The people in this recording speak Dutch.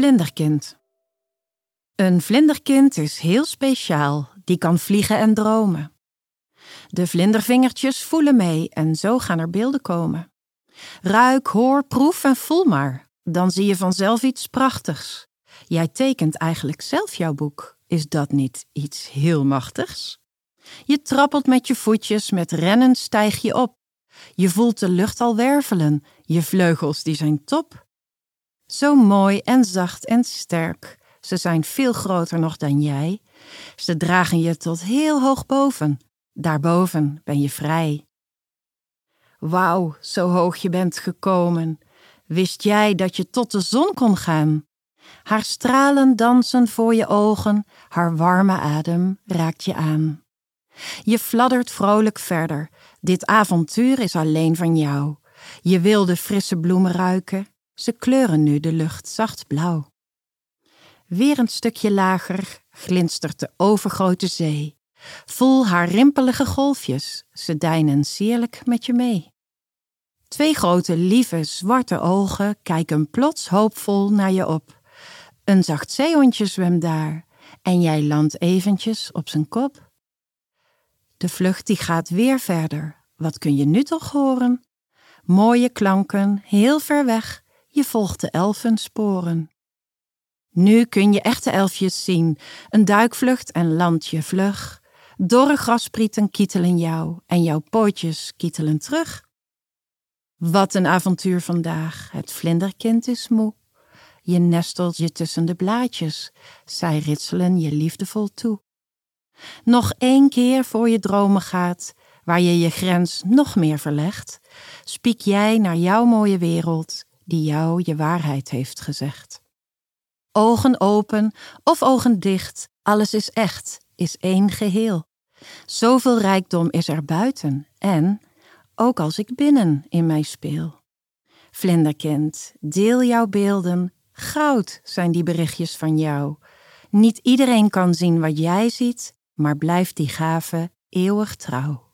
vlinderkind. Een vlinderkind is heel speciaal, die kan vliegen en dromen. De vlindervingertjes voelen mee en zo gaan er beelden komen. Ruik, hoor, proef en voel maar, dan zie je vanzelf iets prachtigs. Jij tekent eigenlijk zelf jouw boek. Is dat niet iets heel machtigs? Je trappelt met je voetjes, met rennen stijg je op. Je voelt de lucht al wervelen, je vleugels die zijn top. Zo mooi en zacht en sterk, ze zijn veel groter nog dan jij. Ze dragen je tot heel hoog boven, daarboven ben je vrij. Wauw, zo hoog je bent gekomen. Wist jij dat je tot de zon kon gaan? Haar stralen dansen voor je ogen, haar warme adem raakt je aan. Je fladdert vrolijk verder, dit avontuur is alleen van jou. Je wil de frisse bloemen ruiken, ze kleuren nu de lucht zacht blauw. Weer een stukje lager glinstert de overgrote zee. Voel haar rimpelige golfjes, ze deinen sierlijk met je mee. Twee grote lieve zwarte ogen kijken plots hoopvol naar je op. Een zacht zeehondje zwemt daar en jij landt eventjes op zijn kop. De vlucht die gaat weer verder. Wat kun je nu toch horen? Mooie klanken, heel ver weg, je volgt de elfensporen. Nu kun je echte elfjes zien, een duikvlucht en land je vlug. Dorre grasprieten kietelen jou en jouw pootjes kietelen terug. Wat een avontuur vandaag, het vlinderkind is moe. Je nestelt je tussen de blaadjes, zij ritselen je liefdevol toe. Nog één keer voor je dromen gaat, waar je je grens nog meer verlegt, spiek jij naar jouw mooie wereld, die jou je waarheid heeft gezegd. Ogen open of ogen dicht, alles is echt, is één geheel. Zoveel rijkdom is er buiten en, ook als ik binnen in mij speel. Vlinderkind, deel jouw beelden, goud zijn die berichtjes van jou. Niet iedereen kan zien wat jij ziet, maar blijft die gave eeuwig trouw.